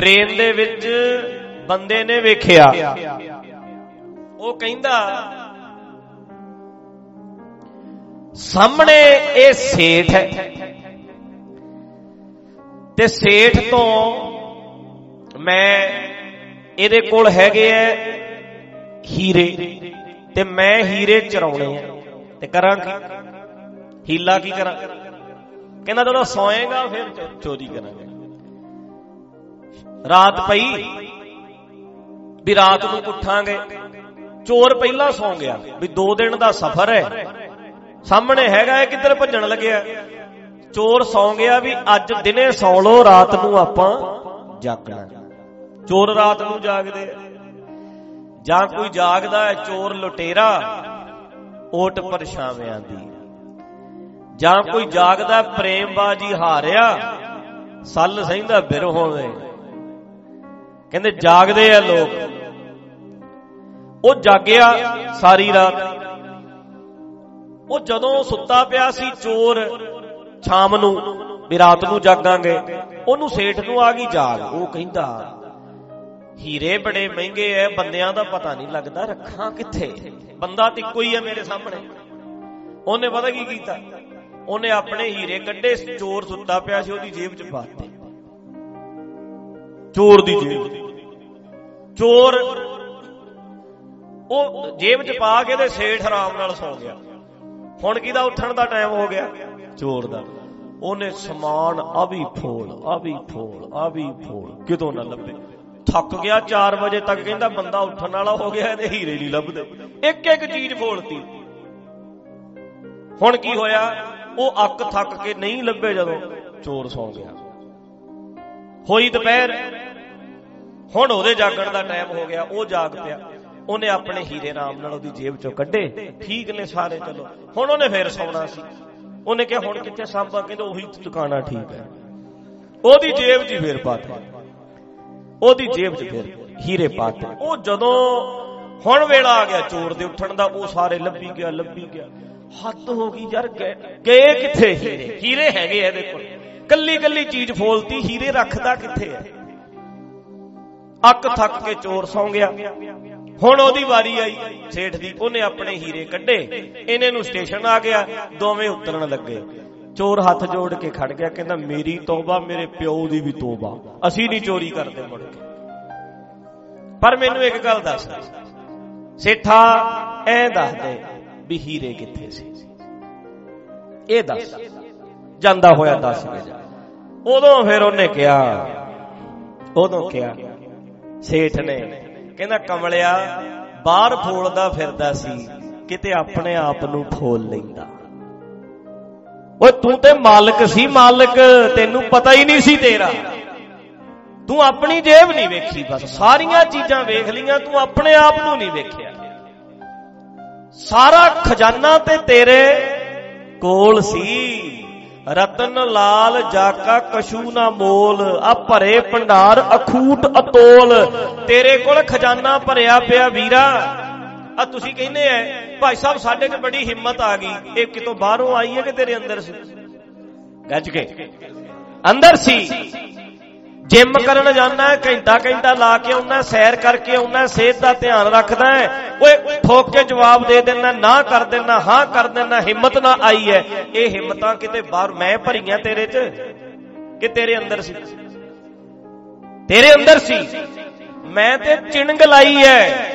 Train ਦੇ ਵਿੱਚ ਬੰਦੇ ਨੇ ਵੇਖਿਆ। ਉਹ ਕਹਿੰਦਾ, ਸਾਹਮਣੇ ਇਹ ਸੇਠ ਹੈ। ਤੇ ਸੇਠ ਤੋਂ ਮੈਂ ਇਹਦੇ ਕੋਲ ਹੈਗੇ ਐ ਹੀਰੇ ਤੇ ਮੈਂ ਹੀਰੇ ਚਰਾਉਣੇ ਆ। ਤੇ ਕਰਾਂ ਕੀ? ਹੀਲਾ ਕੀ ਕਰਾਂ? ਕਹਿੰਦਾ, ਜਦੋਂ ਸੌਏਗਾ ਫਿਰ ਚੋਰੀ ਕਰਾਂਗੇ। ਰਾਤ ਪਈ ਵੀ ਰਾਤ ਨੂੰ ਉੱਠਾਂਗੇ। ਚੋਰ ਪਹਿਲਾਂ ਸੌਂ ਗਿਆ ਵੀ 2 ਦਿਨ ਦਾ ਸਫ਼ਰ ਹੈ। ਸਾਹਮਣੇ ਹੈਗਾ ਇਹ ਕਿੱਧਰ ਭੱਜਣ ਲੱਗਿਆ? ਚੋਰ ਸੌਂ ਗਿਆ ਵੀ ਅੱਜ ਦਿਨੇ ਸੌ ਲੋ ਰਾਤ ਨੂੰ ਆਪਾਂ ਜਾਗਣਾ। ਚੋਰ ਰਾਤ ਨੂੰ ਜਾਗਦੇ ਜਾਂ ਕੋਈ ਜਾਗਦਾ ਹੈ ਚੋਰ ਲੁਟੇਰਾ, ਓਟ ਪਰਛਾਵਿਆਂ ਦੀ। ਜਾਂ ਕੋਈ ਜਾਗਦਾ ਪ੍ਰੇਮ ਬਾਜੀ ਹਾਰਿਆ, ਸੱਲ ਸਹਿੰਦਾ ਬਿਰ ਹੋਵੇ। ਕਹਿੰਦੇ ਜਾਗਦੇ ਆ ਲੋਕ। ਉਹ ਜਾਗਿਆ ਸਾਰੀ ਰਾਤ। ਉਹ ਜਦੋਂ ਸੁੱਤਾ ਪਿਆ ਸੀ ਚੋਰ ਸ਼ਾਮ ਨੂੰ, ਵੀ ਰਾਤ ਨੂੰ ਜਾਗਾਂਗੇ, ਉਹਨੂੰ ਸੇਠ ਨੂੰ ਆ ਗਈ ਜਾਗ। ਉਹ ਕਹਿੰਦਾ, ਹੀਰੇ ਬੜੇ ਮਹਿੰਗੇ ਐ, ਬੰਦਿਆਂ ਦਾ ਪਤਾ ਨਹੀਂ ਲੱਗਦਾ ਰੱਖਾਂ ਕਿੱਥੇ? ਬੰਦਾ ਤੇ ਇੱਕੋ ਹੀ ਐ ਮੇਰੇ ਸਾਹਮਣੇ। ਉਹਨੇ ਪਤਾ ਕੀ ਕੀਤਾ? ਉਹਨੇ ਆਪਣੇ ਹੀਰੇ ਕੱਢੇ, ਚੋਰ ਸੁੱਤਾ ਪਿਆ ਸੀ, ਉਹਦੀ ਜੇਬ 'ਚ ਪਾਤੇ ਚੋਰ ਦੀ ਜੇਬ। ਚੋਰ ਉਹ ਜੇਬ 'ਚ ਪਾ ਕੇ ਤੇ ਸੇਠ ਆਰਾਮ ਨਾਲ ਸੌ ਗਿਆ। ਹੁਣ ਕਿਹਦਾ ਉੱਠਣ ਦਾ ਟਾਈਮ ਹੋ ਗਿਆ? ਚੋਰ ਦਾ। ਉਹਨੇ ਸਮਾਨ ਆ ਵੀ ਫੋਲ ਆ ਵੀ ਫੋਲ ਆ ਵੀ ਫੋਲ ਕਿਤੋਂ ਨਾ ਲੱਭੇ। ਥੱਕ ਗਿਆ 4 ਵਜੇ ਤੱਕ, ਕਹਿੰਦਾ ਬੰਦਾ ਉੱਠਣ ਵਾਲਾ ਹੋ ਗਿਆ, ਇਹਦੇ ਹੀਰੇ ਨਹੀਂ ਲੱਭਦੇ। ਇੱਕ ਇੱਕ ਚੀਜ਼ ਫੋਲਤੀ। ਹੁਣ ਕੀ ਹੋਇਆ? ਉਹ ਅੱਕ ਥੱਕ ਕੇ ਨਹੀਂ ਲੱਭੇ ਜਦੋਂ ਚੋਰ ਸੌ ਗਿਆ। ਹੋਈ ਦੁਪਹਿਰ। ਹੁਣ ਉਹਦੇ ਜਾਗਣ ਦਾ ਟਾਈਮ ਹੋ ਗਿਆ, ਉਹ ਜਾਗ ਪਿਆ। ਉਹਨੇ ਆਪਣੇ ਹੀਰੇ ਨਾਮ ਨਾਲ ਉਹਦੀ ਜੇਬ ਚੋਂ ਕੱਢੇ। ਠੀਕ ਨੇ ਸਾਰੇ, ਚਲੋ। ਹੁਣ ਉਹਨੇ ਫੇਰ ਸੌਣਾ ਸੀ। ਉਹਨੇ ਕਿਹਾ, ਹੁਣ ਕਿੱਥੇ ਸਾਂਭਾ? ਕਹਿੰਦਾ, ਉਹੀ ਦੁਕਾਨਾ ਠੀਕ ਹੈ। ਉਹਦੀ ਜੇਬ 'ਚ ਫੇਰ ਪਾਤੇ ਉਹਦੀ ਜੇਬ 'ਚ ਫੇਰ ਹੀਰੇ ਪਾਤੇ ਉਹ ਜਦੋਂ ਹੁਣ ਵੇਲਾ ਆ ਗਿਆ ਚੋਰ ਦੇ ਉੱਠਣ ਦਾ, ਉਹ ਸਾਰੇ ਲੱਭੀ ਗਿਆ ਲੱਭੀ ਗਿਆ। ਹੱਦ ਹੋ ਗਈ ਯਾਰ ਗਏ ਕਿੱਥੇ ਹੀਰੇ? ਹੀਰੇ ਹੈਗੇ ਇਹਦੇ ਕੋਲ। ਕੱਲੀ ਕੱਲੀ ਚੀਜ਼ ਫੋਲਤੀ, ਹੀਰੇ ਰੱਖਦਾ ਕਿੱਥੇ ਹੈ ਅੱਕ ਥੱਕ ਕੇ ਚੋਰ ਸੌਂ ਗਿਆ। ਹੁਣ ਉਹਦੀ ਵਾਰੀ ਆਈ। ਸੇਠ ਦੀ ਉਹਨੇ ਆਪਣੇ ਹੀਰੇ ਕੱਢੇ। ਇਹਨੇ ਨੂੰ ਸਟੇਸ਼ਨ ਆ ਗਿਆ। ਦੋਵੇਂ ਉਤਰਨ ਲੱਗੇ। ਚੋਰ ਹੱਥ ਜੋੜ ਕੇ ਖੜ ਗਿਆ। ਕਹਿੰਦਾ, ਮੇਰੀ ਤੋਬਾ, ਮੇਰੇ ਪਿਓ ਦੀ ਵੀ ਤੋਬਾ। ਅਸੀਂ ਨਹੀਂ ਚੋਰੀ ਕਰਦੇ ਮੁੜ ਕੇ। ਪਰ ਮੈਨੂੰ ਇੱਕ ਗੱਲ ਦੱਸ ਸੇਠਾ, ਐ ਦੱਸ ਦੇ ਵੀ ਹੀਰੇ ਕਿੱਥੇ ਸੀ? ਇਹ ਦੱਸ। ਜਾਂਦਾ ਹੋਇਆ ਦੱਸ ਕੇ ਜਾ ਉਦੋਂ ਫਿਰ ਉਹਨੇ ਕਿਹਾ, ਉਦੋਂ ਕਿਹਾ ਸੇਠ ਨੇ। ਕਹਿੰਦਾ, ਕਮਲਿਆ, ਬਾਹਰ ਫੋਲਦਾ ਫਿਰਦਾ ਸੀ, ਕਿਤੇ ਆਪਣੇ ਆਪ ਨੂੰ ਫੋਲ ਲੈਂਦਾ। ਓਏ, ਤੂੰ ਤੇ ਮਾਲਕ ਸੀ, ਮਾਲਕ, ਤੈਨੂੰ ਪਤਾ ਹੀ ਨਹੀਂ ਸੀ ਤੇਰਾ। ਤੂੰ ਆਪਣੀ ਜੇਬ ਨਹੀਂ ਵੇਖੀ, ਬਸ ਸਾਰੀਆਂ ਚੀਜ਼ਾਂ ਵੇਖ ਲੀਆਂ ਤੂੰ ਆਪਣੇ ਆਪ ਨੂੰ ਨਹੀਂ ਵੇਖਿਆ। ਸਾਰਾ ਖਜ਼ਾਨਾ ਤੇ ਤੇਰੇ ਕੋਲ ਸੀ। ਰਤਨ ਲਾਲ ਜਾਕਾ ਕਸ਼ੂ ਨਾ ਮੋਲ, ਆ ਭਰੇ ਭੰਡਾਰ ਅਖੂਟ ਅਤੋਲ। ਤੇਰੇ ਕੋਲ ਖਜ਼ਾਨਾ ਭਰਿਆ ਪਿਆ ਵੀਰਾ। ਆ ਤੁਸੀਂ ਕਹਿੰਦੇ ਐ, ਭਾਈ ਸਾਹਿਬ, ਸਾਡੇ 'ਚ ਬੜੀ ਹਿੰਮਤ ਆ ਗਈ। ਇਹ ਕਿਤੋਂ ਬਾਹਰੋਂ ਆਈ ਹੈ ਕਿ ਤੇਰੇ ਅੰਦਰ ਸੀ? ਗੱਜ ਕੇ। ਅੰਦਰ ਸੀ। ਜਿਮ ਕਰਨ ਜਾਣਾ ਘੰਟਾ ਘੰਟਾ ਲਾ ਕੇ ਆਉਣਾ ਸੈਰ ਕਰਕੇ ਆਉਣਾ ਸਿਹਤ ਦਾ ਧਿਆਨ ਰੱਖਦਾ ਹੈ। ਓਏ, ਠੋਕ ਕੇ ਜਵਾਬ ਦੇ ਦੇਣਾ ਨਾ ਕਰ ਦੇਣਾ ਹਾਂ ਕਰ ਦੇਣਾ ਹਿੰਮਤ ਨਾ ਆਈ ਹੈ। ਇਹ ਹਿੰਮਤਾਂ ਕਿਤੇ ਬਾਹਰ ਮੈਂ ਭਰੀਆਂ ਤੇਰੇ 'ਚ ਕਿ ਤੇਰੇ ਅੰਦਰ ਸੀ? ਤੇਰੇ ਅੰਦਰ ਸੀ। ਮੈਂ ਤੇ ਚਿਣਗ ਲਾਈ ਹੈ।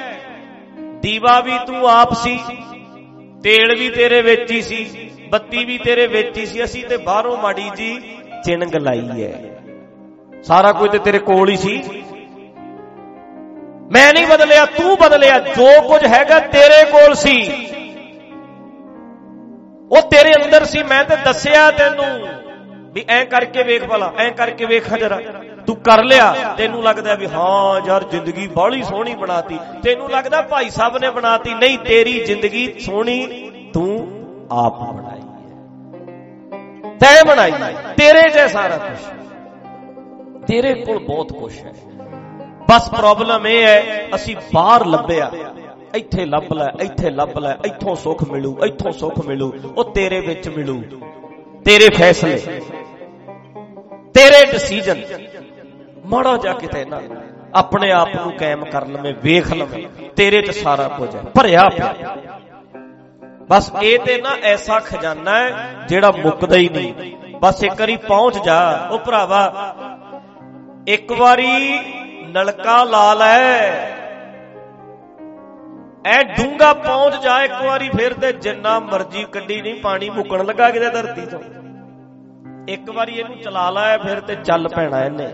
ਦੀਵਾ ਵੀ ਤੂੰ ਆਪ ਸੀ, ਤੇਲ ਵੀ ਤੇਰੇ ਵਿੱਚ ਹੀ ਸੀ, ਬੱਤੀ ਵੀ ਤੇਰੇ ਵਿੱਚ ਹੀ ਸੀ। ਅਸੀਂ ਤੇ ਬਾਹਰੋਂ ਮਾੜੀ ਜੀ ਚਿਣਗ ਲਾਈ ਹੈ। ਸਾਰਾ ਕੁਝ ਤੇ ਤੇਰੇ ਕੋਲ ਹੀ ਸੀ। ਮੈਂ ਨਹੀਂ ਬਦਲਿਆ, ਤੂੰ ਬਦਲਿਆ, ਜੋ ਕੁਝ ਹੈਗਾ ਤੇਰੇ ਕੋਲ ਸੀ। ਉਹ ਤੇਰੇ ਅੰਦਰ ਸੀ, ਮੈਂ ਤੇ ਦੱਸਿਆ ਤੈਨੂੰ। ਵੀ ਐਂ ਕਰਕੇ ਵੇਖ ਭਲਾ, ਐਂ ਕਰਕੇ ਵੇਖ ਜਰਾ। ਤੂੰ ਕਰ ਲਿਆ, ਤੈਨੂੰ ਲੱਗਦਾ ਵੀ ਹਾਂ ਯਾਰ, ਜ਼ਿੰਦਗੀ ਬਾਹਲੀ ਸੋਹਣੀ ਬਣਾਤੀ। ਤੈਨੂੰ ਲੱਗਦਾ ਭਾਈ ਸਾਹਿਬ ਨੇ ਬਣਾਤੀ, ਨਹੀਂ, ਤੇਰੀ ਜ਼ਿੰਦਗੀ ਸੋਹਣੀ ਤੂੰ ਆਪ ਬਣਾਈ ਹੈ। ਤੈਂ ਬਣਾਈ ਤੇਰੇ 'ਚ ਸਾਰਾ ਕੁਝ ਤੇਰੇ ਕੋਲ ਬਹੁਤ ਕੁਝ ਹੈ। ਬਸ ਪ੍ਰੋਬਲਮ ਇਹ ਹੈ, ਅਸੀਂ ਬਾਹਰ ਲੱਭਿਆ। ਇੱਥੇ ਲੱਭ ਲੈ, ਇੱਥੇ ਲੱਭ ਲੈ, ਇੱਥੋਂ ਸੁੱਖ ਮਿਲੂ, ਇੱਥੋਂ ਸੁੱਖ ਮਿਲੂ, ਉਹ ਤੇਰੇ ਵਿੱਚ ਮਿਲੂ। ਤੇਰੇ ਫੈਸਲੇ, ਤੇਰੇ ਡਿਸੀਜਨ ਮਾੜਾ ਜਾ ਕਿਤੇ ਨਾ ਆਪਣੇ ਆਪ ਨੂੰ ਕਾਇਮ ਕਰ ਲਵੇਂ, ਵੇਖ ਲਵੇਂ, ਤੇਰੇ 'ਚ ਸਾਰਾ ਕੁਝ ਹੈ। ਭਰਿਆ ਪਿਆ। ਬਸ ਇਹ ਤੇ ਨਾ ਐਸਾ ਖਜ਼ਾਨਾ ਹੈ ਜਿਹੜਾ ਮੁੱਕਦਾ ਹੀ ਨਹੀਂ। ਬਸ ਇੱਕ ਵਾਰੀ ਪਹੁੰਚ ਜਾ। ਉਹ ਭਰਾਵਾ ਇੱਕ ਵਾਰੀ ਨਲਕਾ ਲਾ ਲੈ। ਐ ਡੂੰਗਾ ਪਹੁੰਚ ਜਾ ਇੱਕ ਵਾਰੀ ਫਿਰ ਤੇ ਜਿੰਨਾ ਮਰਜ਼ੀ ਕੱਢੀ ਨਹੀਂ, ਪਾਣੀ ਮੁੱਕਣ ਲੱਗਾ ਕਿਤੇ ਧਰਤੀ ਤੋਂ। ਇੱਕ ਵਾਰੀ ਇਹਨੂੰ ਚਲਾ ਲਾਇਆ ਫਿਰ ਤੇ ਚੱਲ ਪੈਣਾ ਇਹਨੇ।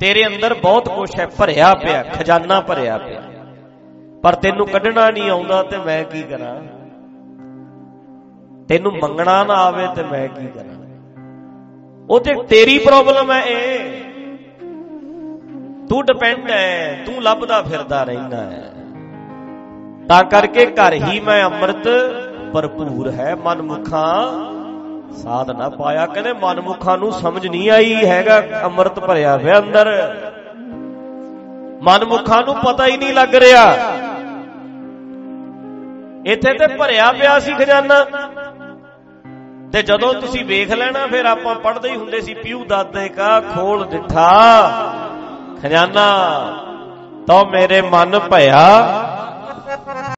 ਤੇਰੇ ਅੰਦਰ ਬਹੁਤ ਕੁਝ ਹੈ, ਭਰਿਆ ਪਿਆ, ਖਜ਼ਾਨਾ ਭਰਿਆ ਪਿਆ। ਪਰ ਤੈਨੂੰ ਕੱਢਣਾ ਨਹੀਂ ਆਉਂਦਾ ਤੇ ਮੈਂ ਕੀ ਕਰਾਂ? ਤੈਨੂੰ ਮੰਗਣਾ ਨਾ ਆਵੇ ਤੇ ਮੈਂ ਕੀ ਕਰਾਂ? ਉਹ ਤੇ ਤੇਰੀ ਪ੍ਰੋਬਲਮ ਹੈ ਇਹ। ਤੂੰ ਡਿਪੈਂਡ ਹੈ ਤੂੰ ਲੱਭਦਾ ਫਿਰਦਾ ਰਹਿੰਦਾ ਹੈ ਤਾਂ ਕਰਕੇ ਘਰ ਹੀ ਮੈਂ ਅੰਮ੍ਰਿਤ ਭਰਪੂਰ ਹੈ ਮਨਮੁਖਾਂ। ਸਾਧ ਨਾ ਪਾਇਆ, ਕਹਿੰਦੇ ਮਨਮੁਖਾਂ ਨੂੰ ਸਮਝ ਨਹੀਂ ਆਈ, ਹੈਗਾ ਅੰਮ੍ਰਿਤ ਭਰਿਆ ਹੋਇਆ ਅੰਦਰ। ਮਨਮੁਖਾਂ ਨੂੰ ਪਤਾ ਹੀ ਨਹੀਂ ਲੱਗ ਰਿਹਾ। ਇੱਥੇ ਤੇ ਭਰਿਆ ਪਿਆ ਸੀ ਖਜ਼ਾਨਾ। ਤੇ ਜਦੋਂ ਤੁਸੀਂ ਵੇਖ ਲੈਣਾ, ਫਿਰ ਆਪਾਂ ਪੜ੍ਹਦੇ ਹੀ ਹੁੰਦੇ ਸੀ, ਪਿਉ ਦਾਦੇ ਕਾ ਖੋਲ ਦਿੱਠਾ ਖਜ਼ਾਨਾ ਤਾਂ ਮੇਰੇ ਮਨ ਭਇਆ